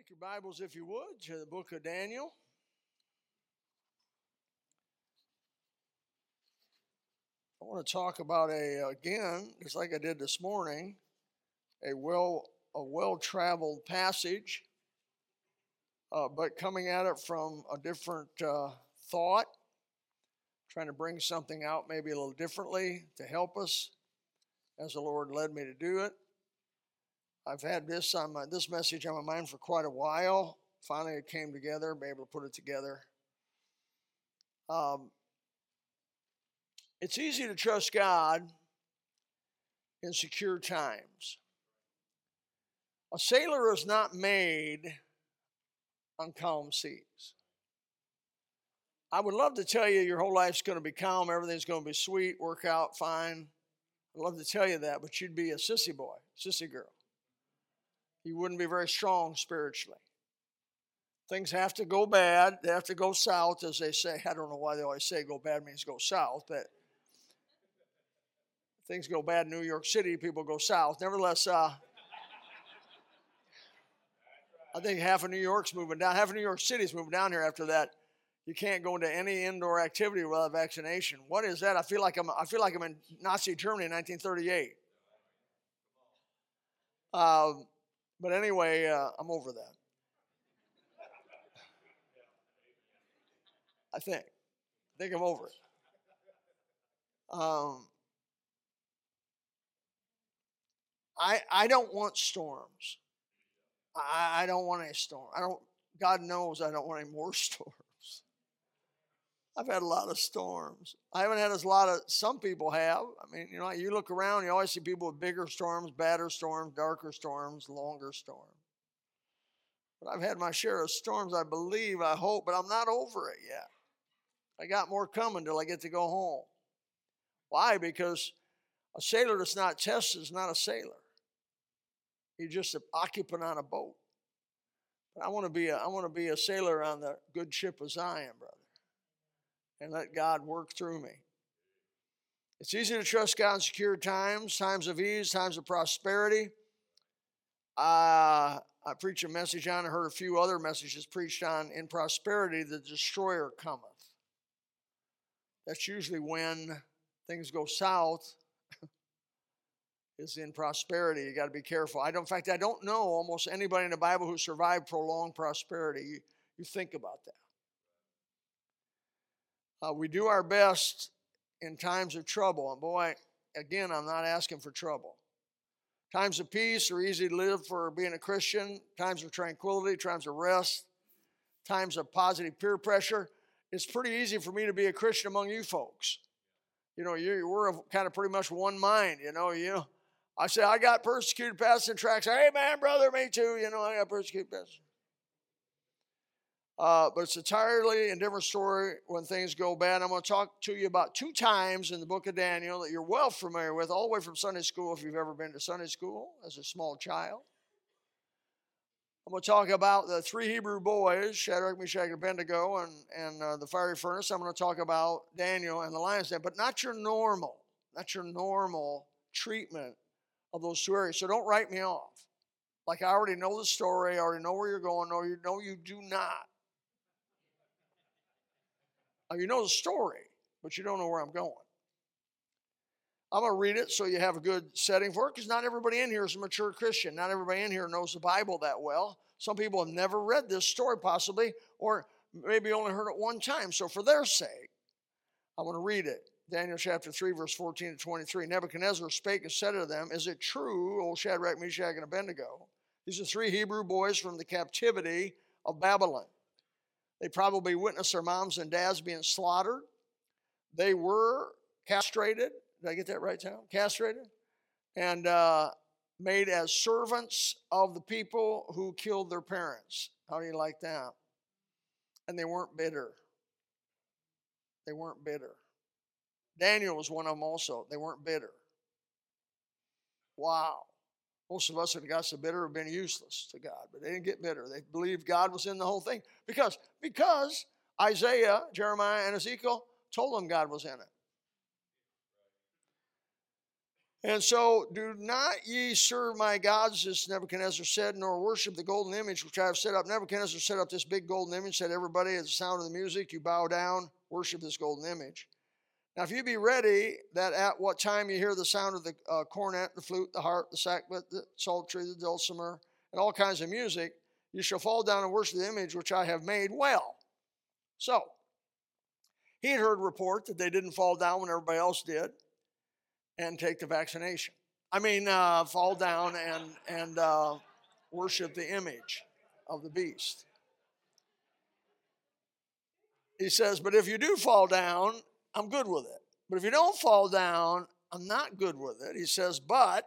Take your Bibles, if you would, to the book of Daniel. I want to talk about a again, just like I did this morning, a well a well traveled passage, uh, but coming at it from a different uh, thought, trying to bring something out maybe a little differently to help us, as the Lord led me to do it. I've had this on my, this message on my mind for quite a while. Finally, it came together. Be able to put it together. Um, it's easy to trust God in secure times. A sailor is not made on calm seas. I would love to tell you your whole life's going to be calm, everything's going to be sweet, work out fine. I'd love to tell you that, but you'd be a sissy boy, sissy girl you wouldn't be very strong spiritually. Things have to go bad, they have to go south, as they say. I don't know why they always say go bad means go south, but things go bad in New York City, people go south. Nevertheless, uh, I think half of New York's moving down, half of New York City's moving down here after that. You can't go into any indoor activity without vaccination. What is that? I feel like I'm I feel like I'm in Nazi Germany in 1938. Um, but anyway, uh, I'm over that. I think. I think I'm over it. Um, I I don't want storms. I, I don't want any storm. I don't. God knows I don't want any more storms. I've had a lot of storms. I haven't had as lot of some people have. I mean, you know, you look around, you always see people with bigger storms, badder storms, darker storms, longer storms. But I've had my share of storms, I believe, I hope, but I'm not over it yet. I got more coming till I get to go home. Why? Because a sailor that's not tested is not a sailor. He's just an occupant on a boat. But I want to be a, I want to be a sailor on the good ship of Zion, brother and let God work through me. It's easy to trust God in secure times, times of ease, times of prosperity. Uh, I preach a message on, I heard a few other messages preached on in prosperity, the destroyer cometh. That's usually when things go south, is in prosperity. You got to be careful. I don't, in fact, I don't know almost anybody in the Bible who survived prolonged prosperity. You, you think about that. Uh, we do our best in times of trouble. And boy, again, I'm not asking for trouble. Times of peace are easy to live for being a Christian. Times of tranquility, times of rest, times of positive peer pressure. It's pretty easy for me to be a Christian among you folks. You know, you we're kind of pretty much one mind. You know, you know. I say I got persecuted, pastors and tracks. Hey, man, brother, me too. You know, I got persecuted, pastors. Uh, but it's entirely a different story when things go bad. I'm going to talk to you about two times in the book of Daniel that you're well familiar with, all the way from Sunday school, if you've ever been to Sunday school as a small child. I'm going to talk about the three Hebrew boys, Shadrach, Meshach, and Abednego, and, and uh, the fiery furnace. I'm going to talk about Daniel and the lion's den, but not your normal, not your normal treatment of those two areas. So don't write me off. Like I already know the story, I already know where you're going. No, you know you do not. Uh, you know the story, but you don't know where I'm going. I'm going to read it so you have a good setting for it because not everybody in here is a mature Christian. Not everybody in here knows the Bible that well. Some people have never read this story, possibly, or maybe only heard it one time. So, for their sake, I want to read it. Daniel chapter 3, verse 14 to 23. Nebuchadnezzar spake and said to them, Is it true, O Shadrach, Meshach, and Abednego? These are three Hebrew boys from the captivity of Babylon. They probably witnessed their moms and dads being slaughtered. They were castrated. Did I get that right, Tom? Castrated. And uh, made as servants of the people who killed their parents. How do you like that? And they weren't bitter. They weren't bitter. Daniel was one of them also. They weren't bitter. Wow. Most of us that got so bitter have been useless to God, but they didn't get bitter. They believed God was in the whole thing because because Isaiah, Jeremiah, and Ezekiel told them God was in it. And so, do not ye serve my gods, as Nebuchadnezzar said, nor worship the golden image which I have set up. Nebuchadnezzar set up this big golden image, said, Everybody, at the sound of the music, you bow down, worship this golden image. Now, if you be ready that at what time you hear the sound of the uh, cornet, the flute, the harp, the sackbut, the psaltery, the dulcimer, and all kinds of music, you shall fall down and worship the image which I have made well. So, he had heard report that they didn't fall down when everybody else did and take the vaccination. I mean, uh, fall down and, and uh, worship the image of the beast. He says, But if you do fall down, I'm good with it. But if you don't fall down, I'm not good with it. He says, But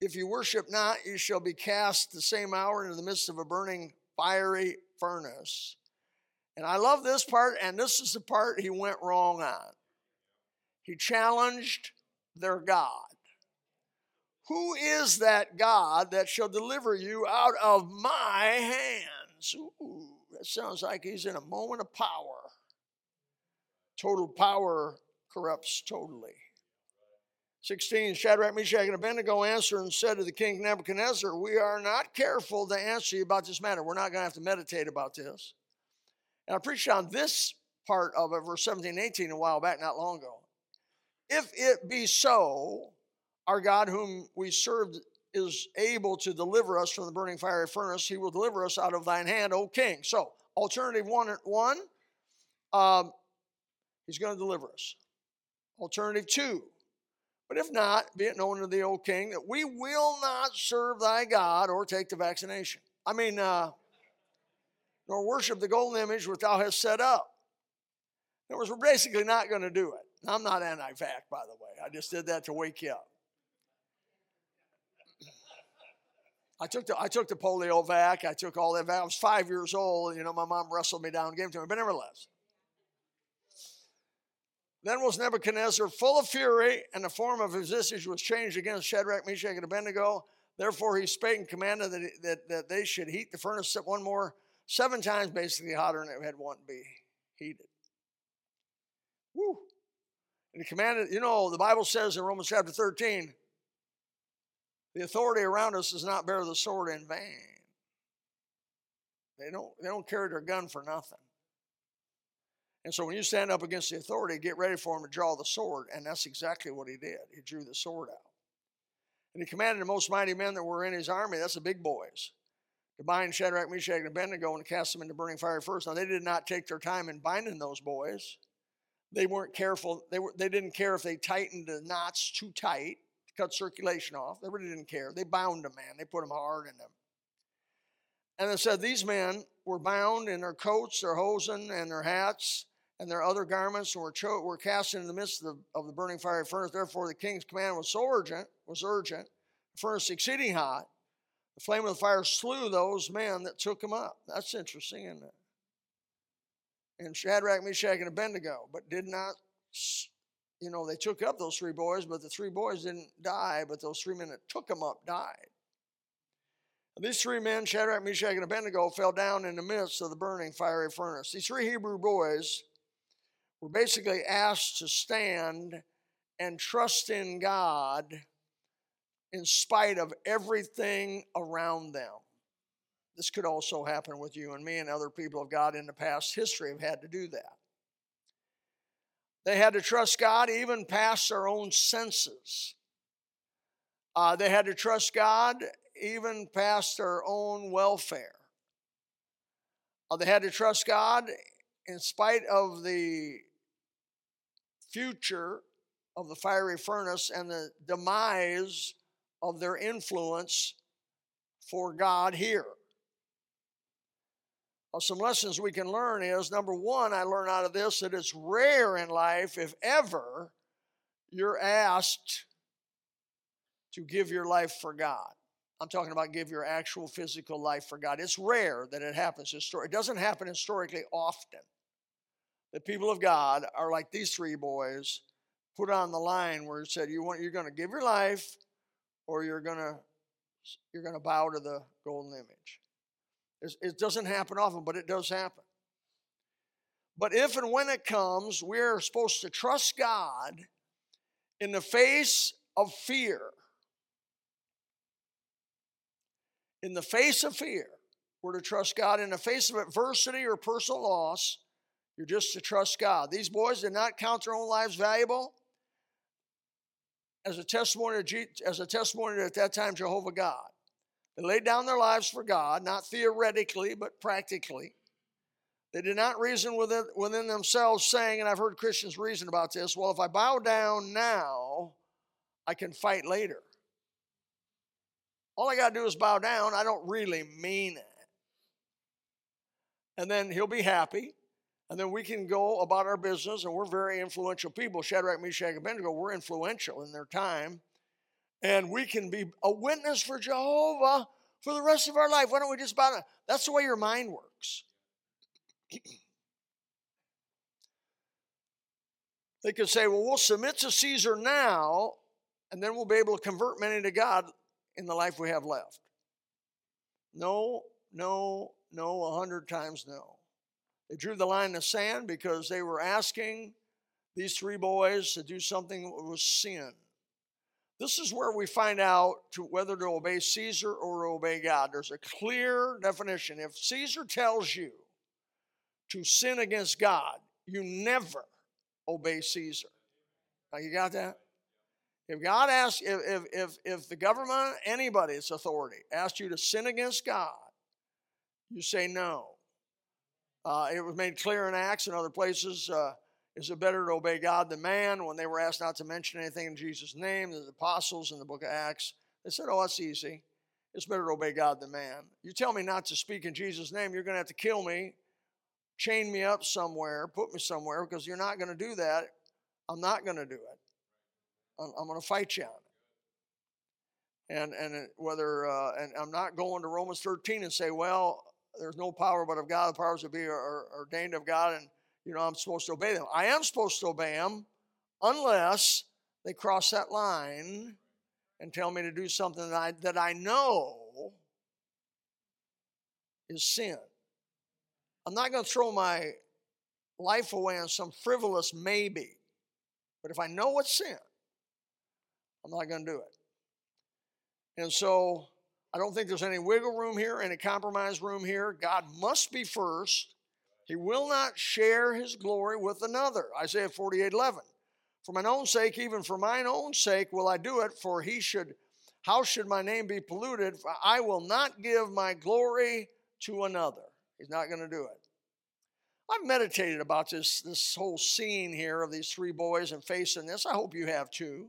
if you worship not, you shall be cast the same hour into the midst of a burning fiery furnace. And I love this part, and this is the part he went wrong on. He challenged their God. Who is that God that shall deliver you out of my hands? Ooh, that sounds like he's in a moment of power. Total power corrupts totally. 16, Shadrach, Meshach, and Abednego answered and said to the king Nebuchadnezzar, We are not careful to answer you about this matter. We're not going to have to meditate about this. And I preached on this part of it, verse 17 18, a while back, not long ago. If it be so, our God, whom we served, is able to deliver us from the burning fiery furnace. He will deliver us out of thine hand, O king. So, alternative one, one um, he's going to deliver us. Alternative two, but if not, be it known to the old king that we will not serve thy God or take the vaccination. I mean, uh, nor worship the golden image which thou hast set up. In other words, we're basically not going to do it. I'm not anti-vax, by the way. I just did that to wake you up. I took the I took the polio vac. I took all that vac. I was five years old. You know, my mom wrestled me down, gave it to me, but nevertheless. Then was Nebuchadnezzar full of fury, and the form of his visage was changed against Shadrach, Meshach, and Abednego. Therefore he spake and commanded that, that, that they should heat the furnace one more, seven times basically hotter than it had one be heated. Woo. And he commanded, you know, the Bible says in Romans chapter 13, the authority around us does not bear the sword in vain. They don't, they don't carry their gun for nothing. And so when you stand up against the authority, get ready for him to draw the sword. And that's exactly what he did. He drew the sword out. And he commanded the most mighty men that were in his army, that's the big boys, to bind Shadrach, Meshach, and Abednego and cast them into burning fire first. Now, they did not take their time in binding those boys. They weren't careful. They, were, they didn't care if they tightened the knots too tight to cut circulation off. They really didn't care. They bound them, man. They put them hard in them. And it said these men were bound in their coats, their hosen, and their hats, and their other garments, and were, cho- were cast into the midst of the, of the burning fiery furnace. Therefore, the king's command was so urgent, was urgent, the furnace exceeding hot. The flame of the fire slew those men that took them up. That's interesting, isn't it? and Shadrach, Meshach, and Abednego, but did not, you know, they took up those three boys, but the three boys didn't die, but those three men that took them up died. And these three men, Shadrach, Meshach, and Abednego, fell down in the midst of the burning fiery furnace. These three Hebrew boys were basically asked to stand and trust in God in spite of everything around them. This could also happen with you and me and other people of God in the past history have had to do that. They had to trust God even past their own senses. Uh, they had to trust God even past their own welfare. Uh, they had to trust God in spite of the future of the fiery furnace and the demise of their influence for God here. Well, some lessons we can learn is number one, I learn out of this that it's rare in life, if ever, you're asked to give your life for God. I'm talking about give your actual physical life for God. It's rare that it happens. Historically. It doesn't happen historically often. The people of God are like these three boys put on the line where it said you want you're going to give your life or you're going to you're going to bow to the golden image. It doesn't happen often, but it does happen. But if and when it comes, we're supposed to trust God in the face of fear, in the face of fear, we're to trust God. In the face of adversity or personal loss, you're just to trust God. These boys did not count their own lives valuable as a testimony as a testimony to, at that time Jehovah God. They laid down their lives for God, not theoretically, but practically. They did not reason within, within themselves, saying, and I've heard Christians reason about this well, if I bow down now, I can fight later. All I got to do is bow down. I don't really mean it. And then he'll be happy. And then we can go about our business, and we're very influential people. Shadrach, Meshach, and Abednego were influential in their time. And we can be a witness for Jehovah for the rest of our life. Why don't we just bow down? That's the way your mind works. they could say, well, we'll submit to Caesar now, and then we'll be able to convert many to God in the life we have left. No, no, no, a hundred times no. They drew the line in the sand because they were asking these three boys to do something that was sin. This is where we find out to whether to obey Caesar or obey God. There's a clear definition. If Caesar tells you to sin against God, you never obey Caesar. Now you got that? If God asks, if, if, if, if the government, anybody's authority, asks you to sin against God, you say no. Uh, it was made clear in Acts and other places. Uh, is it better to obey God than man? When they were asked not to mention anything in Jesus' name, the apostles in the book of Acts, they said, Oh, that's easy. It's better to obey God than man. You tell me not to speak in Jesus' name, you're going to have to kill me, chain me up somewhere, put me somewhere, because you're not going to do that. I'm not going to do it. I'm, I'm going to fight you on it. And, and whether, uh, and I'm not going to Romans 13 and say, well, there's no power but of God. The powers that be are, ordained of God, and you know I'm supposed to obey them. I am supposed to obey them, unless they cross that line and tell me to do something that I that I know is sin. I'm not going to throw my life away on some frivolous maybe, but if I know it's sin, I'm not going to do it. And so I don't think there's any wiggle room here, any compromise room here. God must be first. He will not share his glory with another. Isaiah 48 11. For mine own sake, even for mine own sake, will I do it, for he should, how should my name be polluted? For I will not give my glory to another. He's not going to do it. I've meditated about this, this whole scene here of these three boys and facing this. I hope you have too.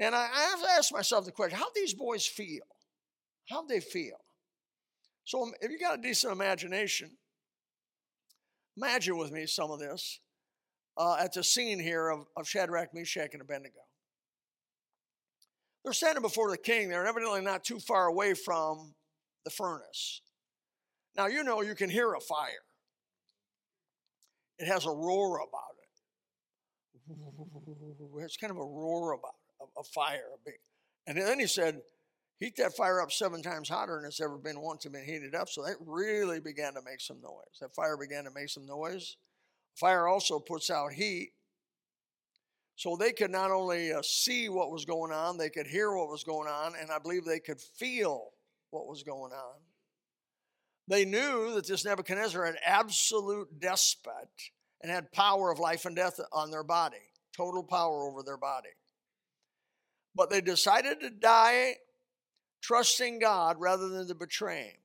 And I, I asked myself the question how these boys feel? How they feel. So if you got a decent imagination, imagine with me some of this uh, at the scene here of, of Shadrach, Meshach, and Abednego. They're standing before the king. They're evidently not too far away from the furnace. Now, you know you can hear a fire. It has a roar about it. It's kind of a roar about it, a, a fire. A big, and then he said, heat that fire up seven times hotter than it's ever been once been heated up. So that really began to make some noise. That fire began to make some noise. Fire also puts out heat. So they could not only uh, see what was going on, they could hear what was going on, and I believe they could feel what was going on. They knew that this Nebuchadnezzar had absolute despot and had power of life and death on their body, total power over their body. But they decided to die trusting God rather than the betraying.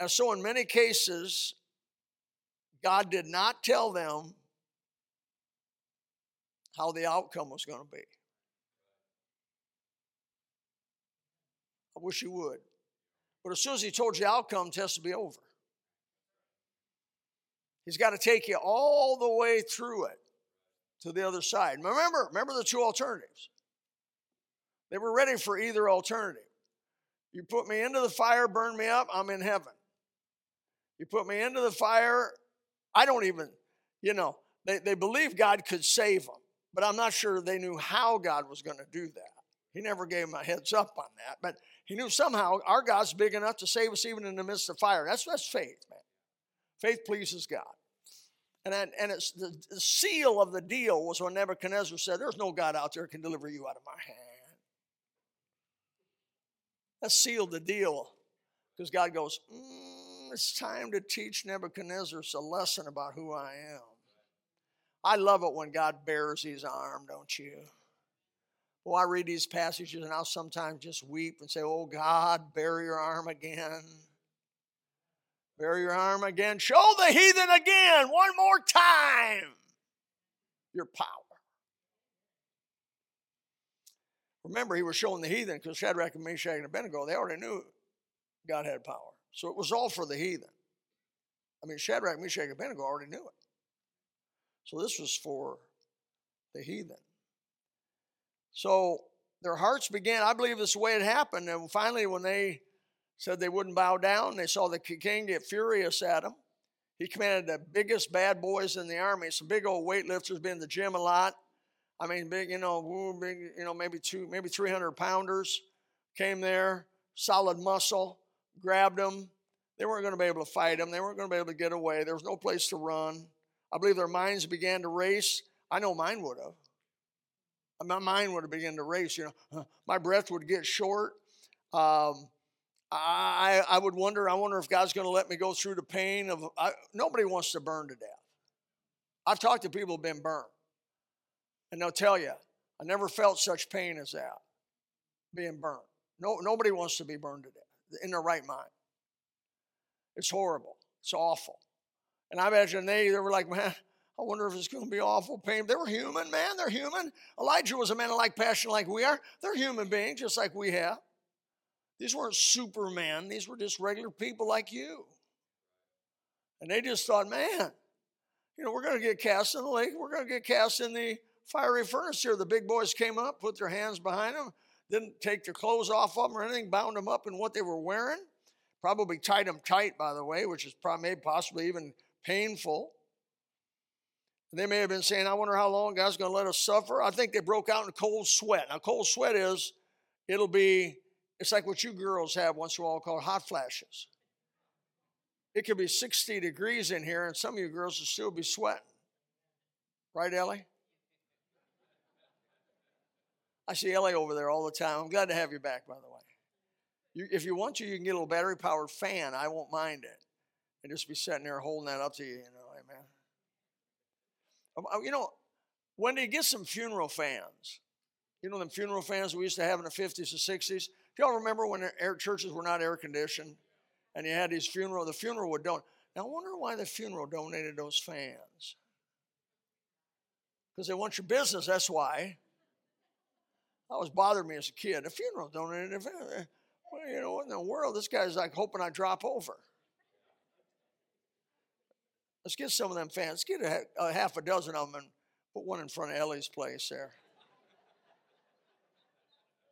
And so, in many cases, God did not tell them how the outcome was going to be. I wish He would. But as soon as He told you the outcome, it has to be over. He's got to take you all the way through it to the other side. Remember, remember the two alternatives. They were ready for either alternative. You put me into the fire, burn me up, I'm in heaven. You put me into the fire, I don't even, you know, they, they believe God could save them, but I'm not sure they knew how God was going to do that. He never gave them a heads up on that, but he knew somehow our God's big enough to save us even in the midst of fire. That's, that's faith, man. Faith pleases God. And, that, and it's the, the seal of the deal was when Nebuchadnezzar said, There's no God out there can deliver you out of my hand. That sealed the deal because God goes, mm, It's time to teach Nebuchadnezzar a lesson about who I am. I love it when God bears his arm, don't you? Well, I read these passages and I'll sometimes just weep and say, Oh God, bear your arm again. Bear your arm again. Show the heathen again, one more time, your power. Remember, he was showing the heathen because Shadrach and Meshach and Abednego, they already knew God had power. So it was all for the heathen. I mean, Shadrach, Meshach, and Abednego already knew it. So this was for the heathen. So their hearts began, I believe this is the way it happened. And finally, when they said they wouldn't bow down, they saw the king get furious at them. He commanded the biggest bad boys in the army, some big old weightlifters, been in the gym a lot. I mean, big, you know, big, you know, maybe two, maybe 300 pounders came there, solid muscle, grabbed them. They weren't going to be able to fight them. They weren't going to be able to get away. There was no place to run. I believe their minds began to race. I know mine would have. My mind would have begun to race. You know, my breath would get short. Um, I, I would wonder. I wonder if God's going to let me go through the pain of. I, nobody wants to burn to death. I've talked to people who've been burned, and they'll tell you, I never felt such pain as that, being burned. No, nobody wants to be burned to death in their right mind. It's horrible. It's awful. And I imagine they, they were like, man, I wonder if it's going to be awful pain. They were human, man. They're human. Elijah was a man of like passion like we are. They're human beings just like we have. These weren't supermen. These were just regular people like you. And they just thought, man, you know, we're going to get cast in the lake. We're going to get cast in the fiery furnace here. The big boys came up, put their hands behind them, didn't take their clothes off of them or anything, bound them up in what they were wearing. Probably tied them tight, by the way, which is probably possibly even painful. They may have been saying, I wonder how long God's going to let us suffer. I think they broke out in cold sweat. Now, cold sweat is, it'll be, it's like what you girls have once in a while called hot flashes. It could be 60 degrees in here, and some of you girls will still be sweating. Right, Ellie? I see Ellie over there all the time. I'm glad to have you back, by the way. You, if you want to, you can get a little battery powered fan. I won't mind it and just be sitting there holding that up to you, you know, amen. Um, uh, you know, when they get some funeral fans, you know, them funeral fans we used to have in the 50s and 60s. Do y'all remember when air, churches were not air conditioned and you had these funeral, the funeral would donate. Now, I wonder why the funeral donated those fans. Because they want your business, that's why. That was bothering me as a kid. A funeral don't fan. Well, you know, what in the world? This guy's like hoping I drop over. Let's get some of them fans. Let's get a, a half a dozen of them and put one in front of Ellie's place there.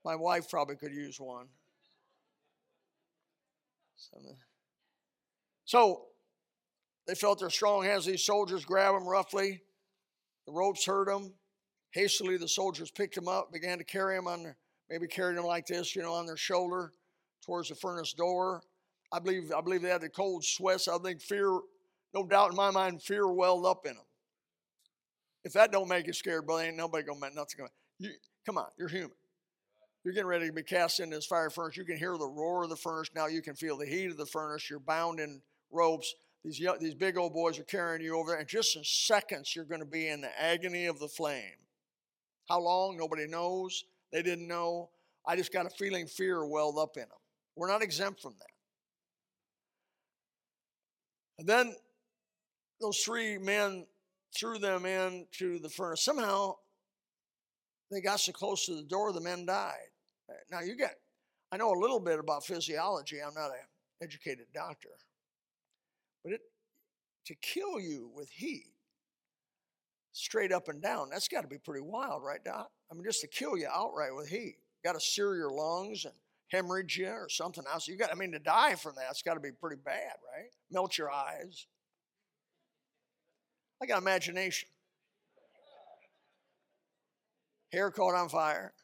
My wife probably could use one. Uh, so they felt their strong hands. These soldiers grab them roughly. The ropes hurt them. Hastily, the soldiers picked him up, began to carry him on their, maybe carried him like this, you know, on their shoulder towards the furnace door. I believe, I believe they had the cold sweats. I think fear no doubt in my mind, fear welled up in them. If that don't make you scared, brother, ain't nobody gonna make nothing. Gonna, you, come on, you're human. You're getting ready to be cast into this fire furnace. You can hear the roar of the furnace. Now you can feel the heat of the furnace. You're bound in ropes. These, young, these big old boys are carrying you over there. And just in seconds, you're going to be in the agony of the flame. How long? Nobody knows. They didn't know. I just got a feeling fear welled up in them. We're not exempt from that. And then those three men threw them into the furnace. Somehow they got so close to the door, the men died. Now you get, I know a little bit about physiology. I'm not an educated doctor, but it to kill you with heat, straight up and down, that's got to be pretty wild, right, Doc? I mean, just to kill you outright with heat, got to sear your lungs and hemorrhage you or something else. You got, I mean, to die from that, it's got to be pretty bad, right? Melt your eyes. I got imagination. Hair caught on fire.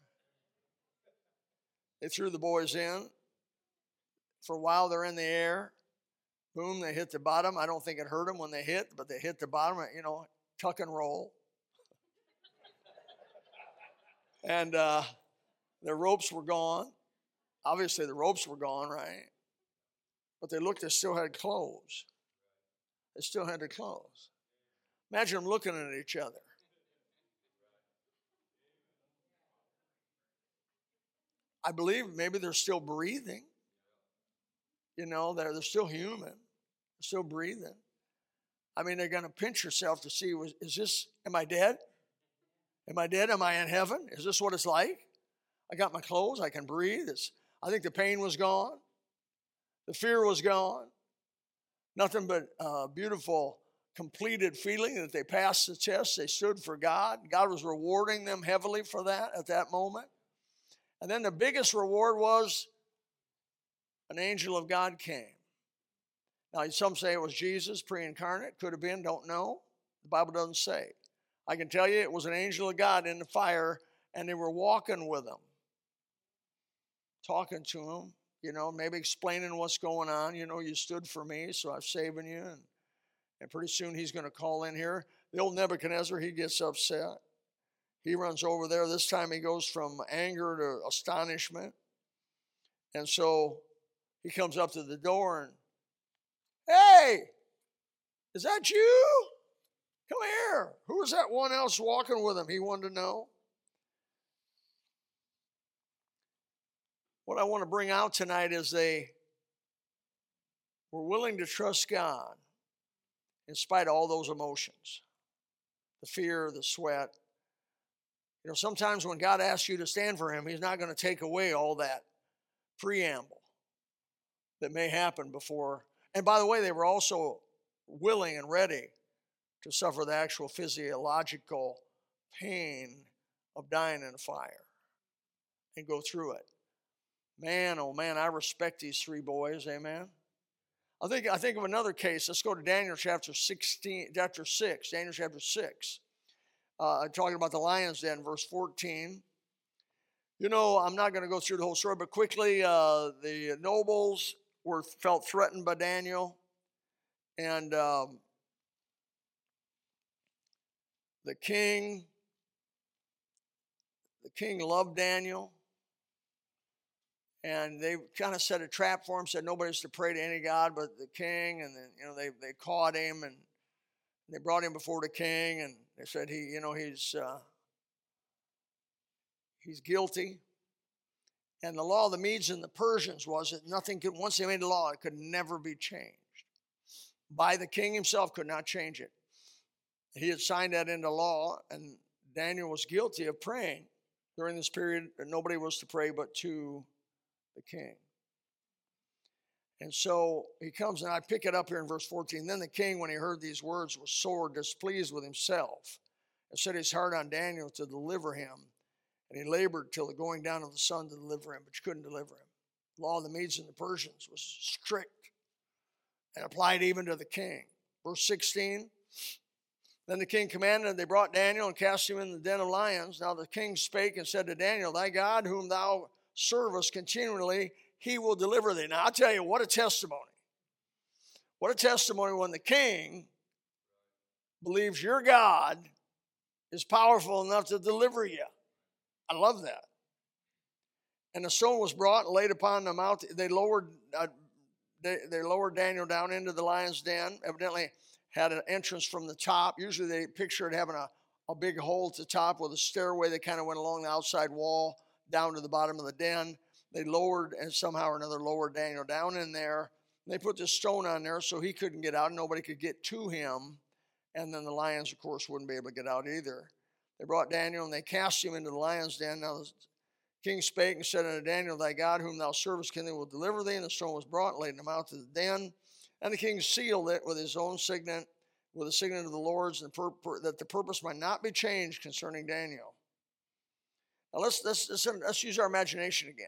They threw the boys in. For a while, they're in the air, Boom, they hit the bottom. I don't think it hurt them when they hit, but they hit the bottom, you know, tuck and roll. and uh, the ropes were gone. Obviously, the ropes were gone, right? But they looked, they still had clothes. They still had their clothes. Imagine them looking at each other. I believe maybe they're still breathing. You know, they're, they're still human, they're still breathing. I mean, they're going to pinch yourself to see is this, am I dead? Am I dead? Am I in heaven? Is this what it's like? I got my clothes, I can breathe. It's, I think the pain was gone, the fear was gone. Nothing but uh, beautiful, completed feeling that they passed the test. They stood for God. God was rewarding them heavily for that at that moment. And then the biggest reward was an angel of God came. Now, some say it was Jesus, pre incarnate. Could have been, don't know. The Bible doesn't say. I can tell you it was an angel of God in the fire, and they were walking with him, talking to him, you know, maybe explaining what's going on. You know, you stood for me, so I'm saving you. And, and pretty soon he's going to call in here. The old Nebuchadnezzar, he gets upset. He runs over there. This time he goes from anger to astonishment. And so he comes up to the door and, hey, is that you? Come here. Who is that one else walking with him? He wanted to know. What I want to bring out tonight is they were willing to trust God in spite of all those emotions the fear, the sweat, you know, sometimes when God asks you to stand for Him, He's not going to take away all that preamble that may happen before. And by the way, they were also willing and ready to suffer the actual physiological pain of dying in a fire and go through it. Man, oh man, I respect these three boys, amen. I think I think of another case. Let's go to Daniel chapter 16, chapter 6, Daniel chapter 6 uh, talking about the lion's den, verse 14. You know, I'm not going to go through the whole story, but quickly, uh, the nobles were felt threatened by Daniel, and um, the king, the king loved Daniel, and they kind of set a trap for him. Said nobody's to pray to any god but the king, and then you know they they caught him and they brought him before the king, and they said he, you know, he's uh, he's guilty. And the law of the Medes and the Persians was that nothing could, once they made the law, it could never be changed. By the king himself could not change it. He had signed that into law, and Daniel was guilty of praying during this period. Nobody was to pray but to the king. And so he comes, and I pick it up here in verse 14. Then the king, when he heard these words, was sore displeased with himself and set his heart on Daniel to deliver him. And he labored till the going down of the sun to deliver him, but you couldn't deliver him. The law of the Medes and the Persians was strict and applied even to the king. Verse 16 Then the king commanded, and they brought Daniel and cast him in the den of lions. Now the king spake and said to Daniel, Thy God, whom thou servest continually, he will deliver thee. Now, I'll tell you, what a testimony. What a testimony when the king believes your God is powerful enough to deliver you. I love that. And the stone was brought and laid upon the mouth. They lowered, uh, they, they lowered Daniel down into the lion's den. Evidently, had an entrance from the top. Usually, they picture it having a, a big hole at the top with a stairway that kind of went along the outside wall down to the bottom of the den they lowered and somehow or another lowered Daniel down in there. They put this stone on there so he couldn't get out. Nobody could get to him. And then the lions, of course, wouldn't be able to get out either. They brought Daniel and they cast him into the lion's den. Now the king spake and said unto Daniel, Thy God, whom thou servest, can they will deliver thee. And the stone was brought and laid in the mouth of the den. And the king sealed it with his own signet, with the signet of the Lord's, and that the purpose might not be changed concerning Daniel. Now let's, let's, let's, let's use our imagination again.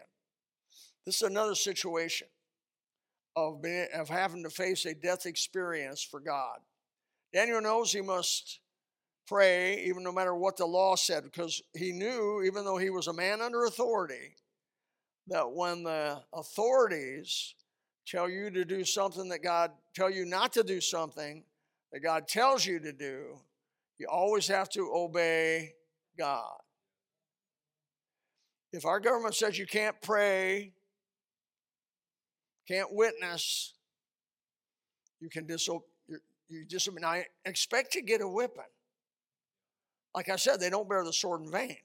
This is another situation of, being, of having to face a death experience for God. Daniel knows he must pray, even no matter what the law said, because he knew, even though he was a man under authority, that when the authorities tell you to do something that God tell you not to do something that God tells you to do, you always have to obey God. If our government says you can't pray, can't witness, you can disobey. You disobey. Now, expect to get a whipping. Like I said, they don't bear the sword in vain.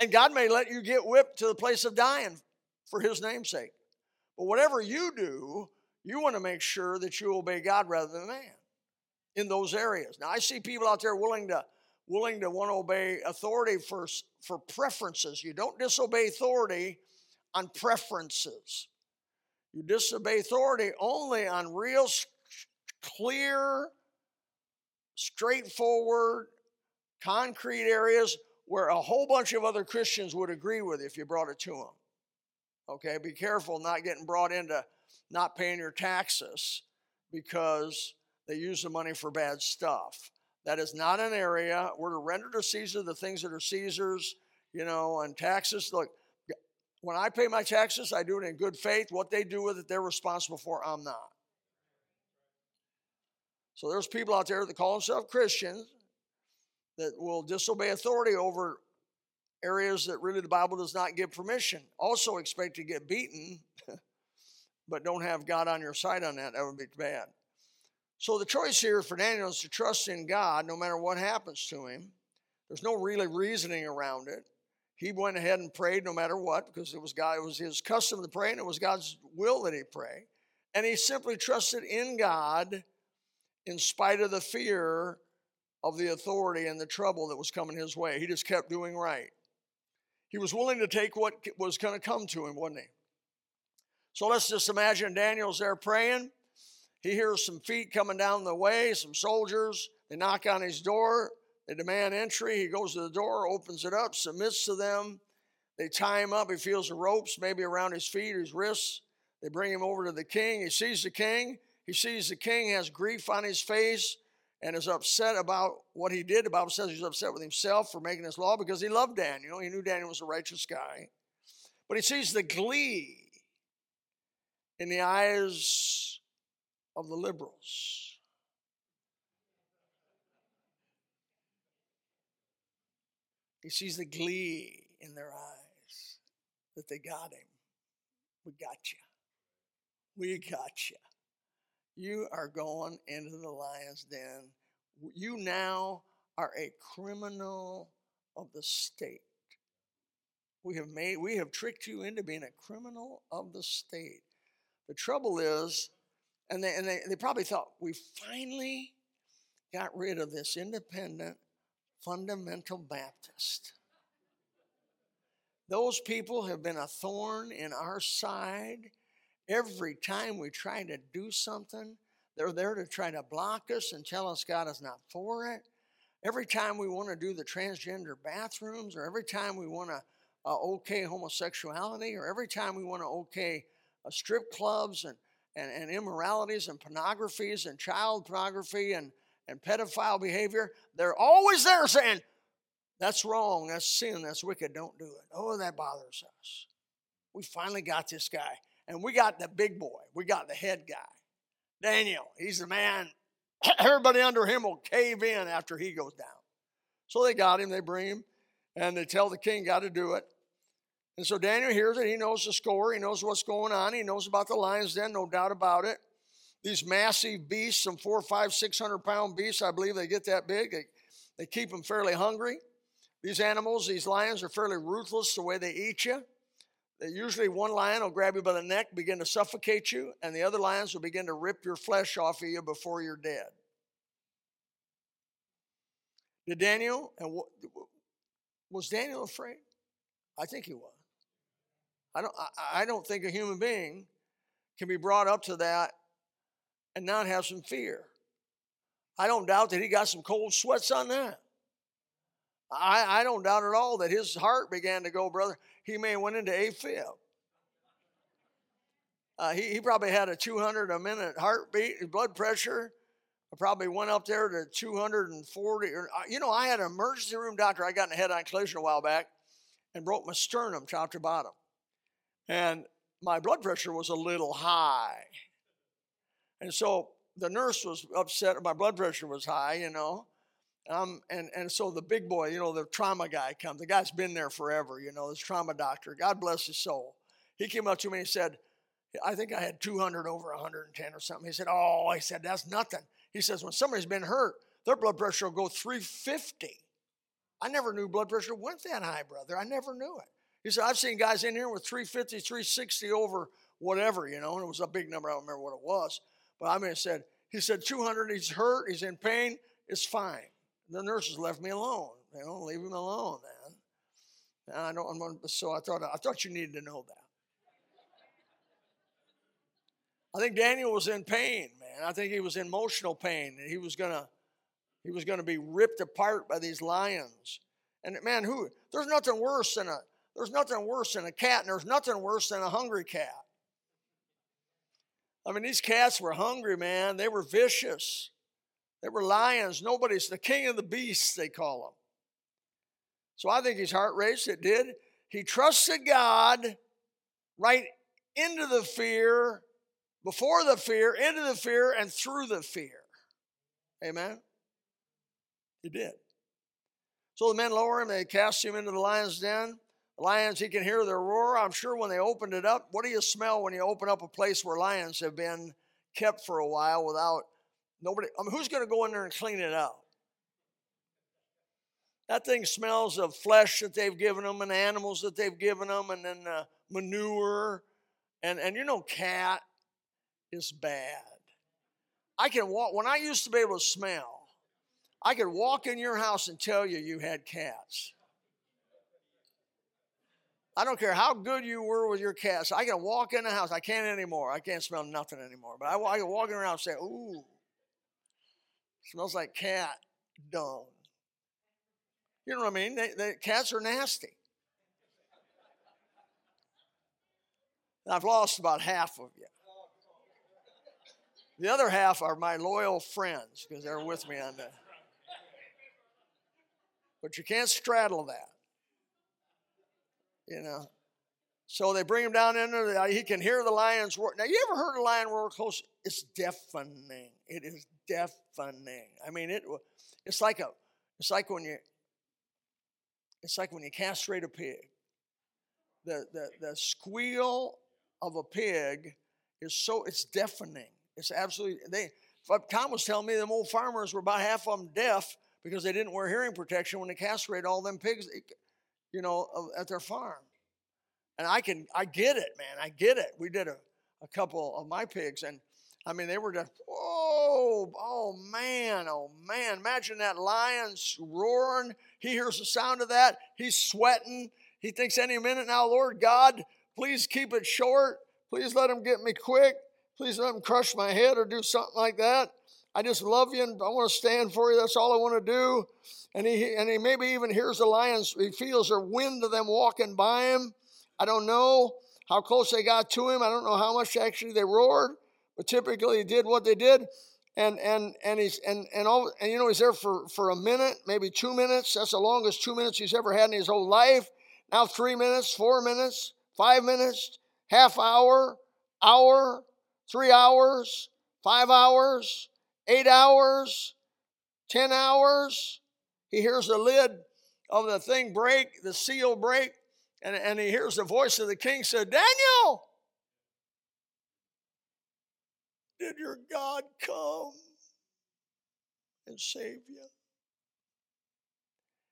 and God may let you get whipped to the place of dying for His namesake. But whatever you do, you want to make sure that you obey God rather than man in those areas. Now, I see people out there willing to willing to want to obey authority for, for preferences. You don't disobey authority on preferences. You disobey authority only on real clear, straightforward, concrete areas where a whole bunch of other Christians would agree with if you brought it to them. Okay, be careful not getting brought into not paying your taxes because they use the money for bad stuff. That is not an area. We're to render to Caesar the things that are Caesar's, you know, and taxes. Look, when I pay my taxes, I do it in good faith. What they do with it, they're responsible for. I'm not. So there's people out there that call themselves Christians that will disobey authority over areas that really the Bible does not give permission. Also expect to get beaten, but don't have God on your side on that. That would be bad. So the choice here for Daniel is to trust in God no matter what happens to him. There's no really reasoning around it. He went ahead and prayed no matter what because it was God, it was his custom to pray, and it was God's will that he pray. And he simply trusted in God in spite of the fear of the authority and the trouble that was coming his way. He just kept doing right. He was willing to take what was going to come to him, wasn't he? So let's just imagine Daniel's there praying. He hears some feet coming down the way, some soldiers. They knock on his door. They demand entry. He goes to the door, opens it up, submits to them. They tie him up. He feels the ropes maybe around his feet, his wrists. They bring him over to the king. He sees the king. He sees the king has grief on his face and is upset about what he did. The Bible says he's upset with himself for making this law because he loved Daniel. He knew Daniel was a righteous guy. But he sees the glee in the eyes of the liberals. He sees the glee in their eyes that they got him. We got you. We got you. You are going into the lion's den. You now are a criminal of the state. We have made we have tricked you into being a criminal of the state. The trouble is and they, and they, they probably thought, we finally got rid of this independent, fundamental Baptist. Those people have been a thorn in our side. Every time we try to do something, they're there to try to block us and tell us God is not for it. Every time we want to do the transgender bathrooms, or every time we want to uh, okay homosexuality, or every time we want to okay uh, strip clubs and and, and immoralities and pornographies and child pornography and, and pedophile behavior, they're always there saying, that's wrong, that's sin, that's wicked, don't do it. Oh, that bothers us. We finally got this guy. And we got the big boy, we got the head guy. Daniel, he's the man. Everybody under him will cave in after he goes down. So they got him, they bring him, and they tell the king, got to do it. And so Daniel hears it. He knows the score. He knows what's going on. He knows about the lion's den, no doubt about it. These massive beasts, some four, five, six hundred pound beasts, I believe they get that big. They, they keep them fairly hungry. These animals, these lions, are fairly ruthless the way they eat you. Usually, one lion will grab you by the neck, begin to suffocate you, and the other lions will begin to rip your flesh off of you before you're dead. Did Daniel, and was Daniel afraid? I think he was. I don't, I, I don't think a human being can be brought up to that and not have some fear. I don't doubt that he got some cold sweats on that. I, I don't doubt at all that his heart began to go, brother. He may have went into AFib. Uh, he, he probably had a 200 a minute heartbeat, blood pressure probably went up there to 240. Or, uh, you know, I had an emergency room doctor. I got in a head on collision a while back and broke my sternum top to bottom. And my blood pressure was a little high. And so the nurse was upset. My blood pressure was high, you know. Um, and, and so the big boy, you know, the trauma guy comes. The guy's been there forever, you know, this trauma doctor. God bless his soul. He came up to me and said, I think I had 200 over 110 or something. He said, Oh, he said, that's nothing. He says, when somebody's been hurt, their blood pressure will go 350. I never knew blood pressure went that high, brother. I never knew it. He said, I've seen guys in here with 350, 360 over whatever, you know, and it was a big number. I don't remember what it was. But I mean, he said, he said 200, he's hurt, he's in pain, it's fine. The nurses left me alone. You know, leave him alone, man. And I don't, so I thought, I thought you needed to know that. I think Daniel was in pain, man. I think he was in emotional pain, he was gonna, he was gonna be ripped apart by these lions. And man, who? There's nothing worse than a, there's nothing worse than a cat, and there's nothing worse than a hungry cat. I mean, these cats were hungry, man. They were vicious. They were lions. Nobody's the king of the beasts, they call them. So I think his heart raced. It did. He trusted God right into the fear before the fear, into the fear, and through the fear. Amen? He did. So the men lower him, they cast him into the lion's den. The lions, he can hear their roar. I'm sure when they opened it up, what do you smell when you open up a place where lions have been kept for a while without nobody? I mean, who's going to go in there and clean it out? That thing smells of flesh that they've given them and animals that they've given them and then uh, manure. And, and you know, cat is bad. I can walk, when I used to be able to smell, I could walk in your house and tell you you had cats. I don't care how good you were with your cats. I can walk in the house. I can't anymore. I can't smell nothing anymore. But I, I can walk around and say, ooh, smells like cat dung. You know what I mean? They, they, cats are nasty. I've lost about half of you. The other half are my loyal friends because they're with me on that. But you can't straddle that. You know. So they bring him down in there. He can hear the lions roar. Now, you ever heard a lion roar close? It's deafening. It is deafening. I mean, it. It's like a. It's like when you. It's like when you castrate a pig. The the the squeal of a pig is so it's deafening. It's absolutely they. Tom was telling me them old farmers were about half of them deaf because they didn't wear hearing protection when they castrated all them pigs, eh, you know, at their farm. And I can, I get it, man. I get it. We did a, a couple of my pigs, and I mean, they were just, oh, oh man, oh man. Imagine that lion's roaring. He hears the sound of that. He's sweating. He thinks any minute now, Lord God, please keep it short. Please let him get me quick. Please let him crush my head or do something like that. I just love you and I want to stand for you. That's all I want to do. And he and he maybe even hears the lions. He feels their wind of them walking by him. I don't know how close they got to him. I don't know how much actually they roared, but typically he did what they did. And and and he's and and all and you know he's there for for a minute, maybe two minutes. That's the longest two minutes he's ever had in his whole life. Now three minutes, four minutes, five minutes, half hour, hour, three hours, five hours, eight hours, 10 hours. He hears the lid of the thing break, the seal break, and, and he hears the voice of the king say, Daniel, did your God come and save you?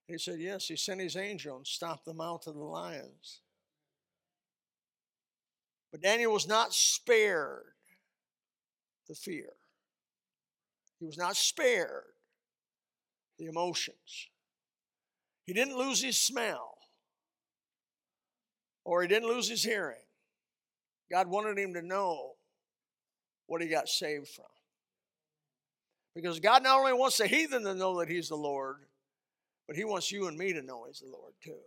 he said, Yes, he sent his angel and stopped the mouth of the lions. But Daniel was not spared the fear. He was not spared the emotions. He didn't lose his smell or he didn't lose his hearing. God wanted him to know what he got saved from. Because God not only wants the heathen to know that he's the Lord, but he wants you and me to know he's the Lord too.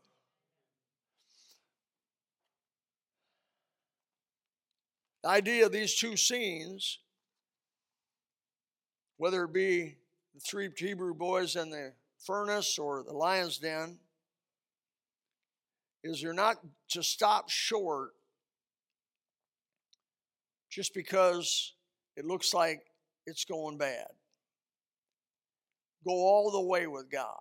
The idea of these two scenes whether it be the three Hebrew boys in the furnace or the lion's den, is you're not to stop short just because it looks like it's going bad. Go all the way with God.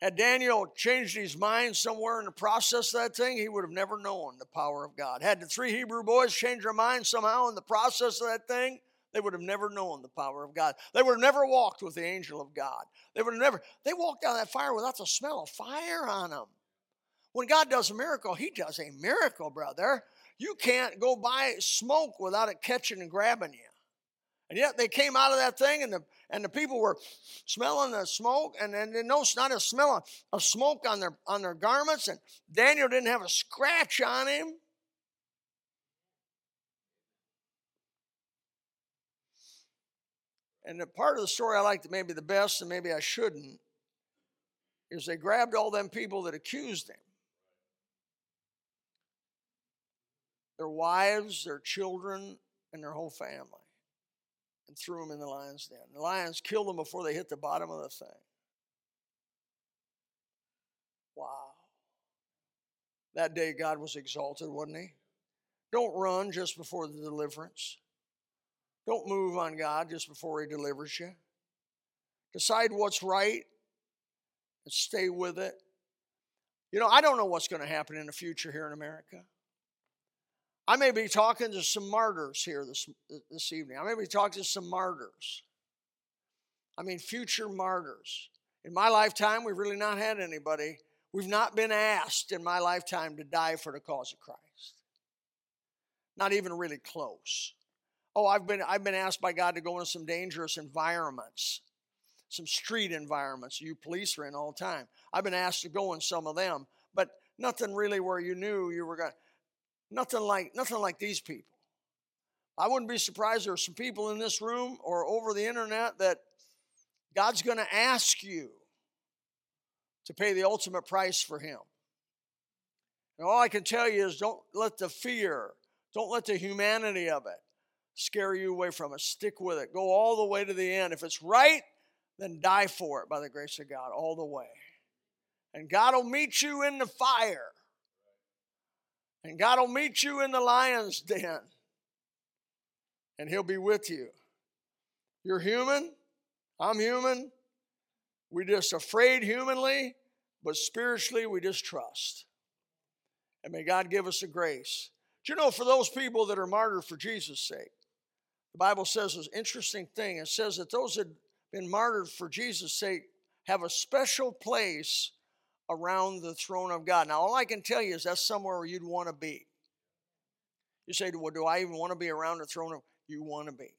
Had Daniel changed his mind somewhere in the process of that thing, he would have never known the power of God. Had the three Hebrew boys changed their mind somehow in the process of that thing, they would have never known the power of God. They would have never walked with the angel of God. They would have never, they walked down that fire without the smell of fire on them. When God does a miracle, He does a miracle, brother. You can't go by smoke without it catching and grabbing you. And yet they came out of that thing, and the and the people were smelling the smoke, and then noticed not a smell of smoke on their on their garments, and Daniel didn't have a scratch on him. And the part of the story I liked maybe the best, and maybe I shouldn't, is they grabbed all them people that accused him. Their wives, their children, and their whole family and threw them in the lion's den. The lions killed them before they hit the bottom of the thing. Wow. That day God was exalted, wasn't he? Don't run just before the deliverance. Don't move on God just before he delivers you. Decide what's right and stay with it. You know, I don't know what's going to happen in the future here in America. I may be talking to some martyrs here this, this evening. I may be talking to some martyrs. I mean, future martyrs. In my lifetime, we've really not had anybody. We've not been asked in my lifetime to die for the cause of Christ. Not even really close. Oh, I've been I've been asked by God to go into some dangerous environments, some street environments you police are in all the time. I've been asked to go in some of them, but nothing really where you knew you were going. Nothing like nothing like these people. I wouldn't be surprised there are some people in this room or over the internet that God's going to ask you to pay the ultimate price for Him. And all I can tell you is don't let the fear, don't let the humanity of it scare you away from it. Stick with it. Go all the way to the end. If it's right, then die for it by the grace of God, all the way. And God will meet you in the fire. And God will meet you in the lion's den. And He'll be with you. You're human. I'm human. We're just afraid humanly, but spiritually we just trust. And may God give us the grace. Do you know, for those people that are martyred for Jesus' sake, the Bible says this interesting thing. It says that those that have been martyred for Jesus' sake have a special place around the throne of God. Now, all I can tell you is that's somewhere where you'd want to be. You say, Well, do I even want to be around the throne of you want to be?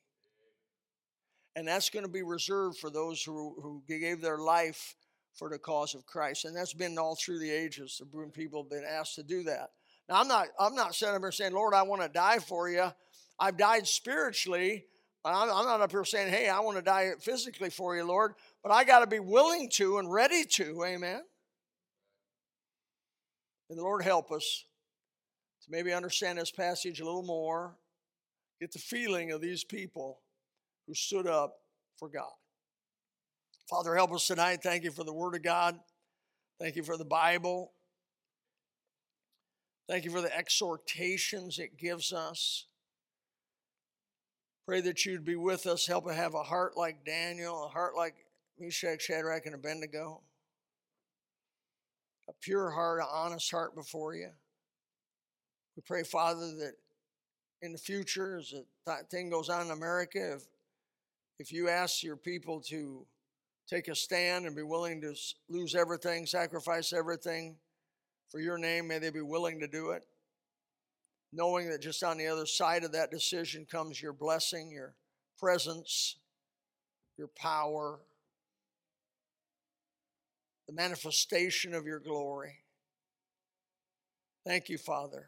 And that's going to be reserved for those who, who gave their life for the cause of Christ. And that's been all through the ages. The people have been asked to do that. Now, I'm not, I'm not sitting up here saying, Lord, I want to die for you. I've died spiritually. I'm, I'm not up here saying, hey, I want to die physically for you, Lord. But I got to be willing to and ready to. Amen. And the Lord help us to maybe understand this passage a little more, get the feeling of these people who stood up for God. Father, help us tonight. Thank you for the Word of God. Thank you for the Bible. Thank you for the exhortations it gives us. Pray that you'd be with us, help us have a heart like Daniel, a heart like Meshach, Shadrach, and Abednego a pure heart, an honest heart before you. We pray, Father, that in the future, as that thing goes on in America, if, if you ask your people to take a stand and be willing to lose everything, sacrifice everything for your name, may they be willing to do it. Knowing that just on the other side of that decision comes your blessing, your presence, your power, the manifestation of your glory. Thank you, Father,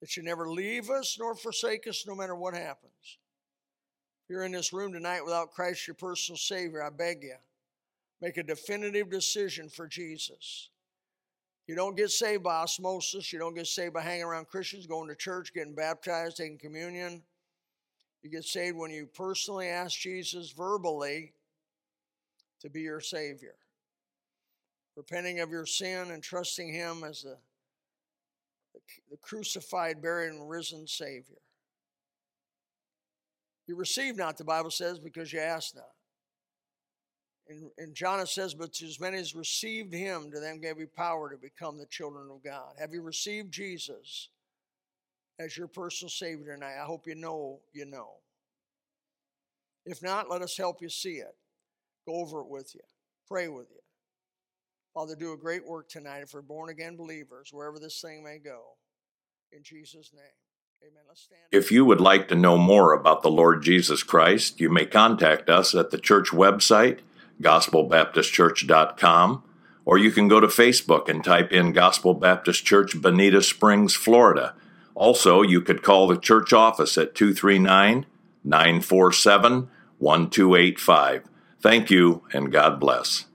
that you never leave us nor forsake us no matter what happens. If you're in this room tonight without Christ, your personal Savior, I beg you, make a definitive decision for Jesus. You don't get saved by osmosis. You don't get saved by hanging around Christians, going to church, getting baptized, taking communion. You get saved when you personally ask Jesus verbally to be your Savior repenting of your sin and trusting Him as the, the, the crucified, buried, and risen Savior. You receive not, the Bible says, because you ask not. And, and John it says, But to as many as received him, to them gave he power to become the children of God. Have you received Jesus as your personal Savior tonight? I hope you know you know. If not, let us help you see it. Go over it with you, pray with you. Father, do a great work tonight for born again believers, wherever this thing may go. In Jesus' name. Amen. If you would like to know more about the Lord Jesus Christ, you may contact us at the church website, gospelbaptistchurch.com, or you can go to Facebook and type in Gospel Baptist Church, Bonita Springs, Florida. Also, you could call the church office at 239 947 1285. Thank you, and God bless.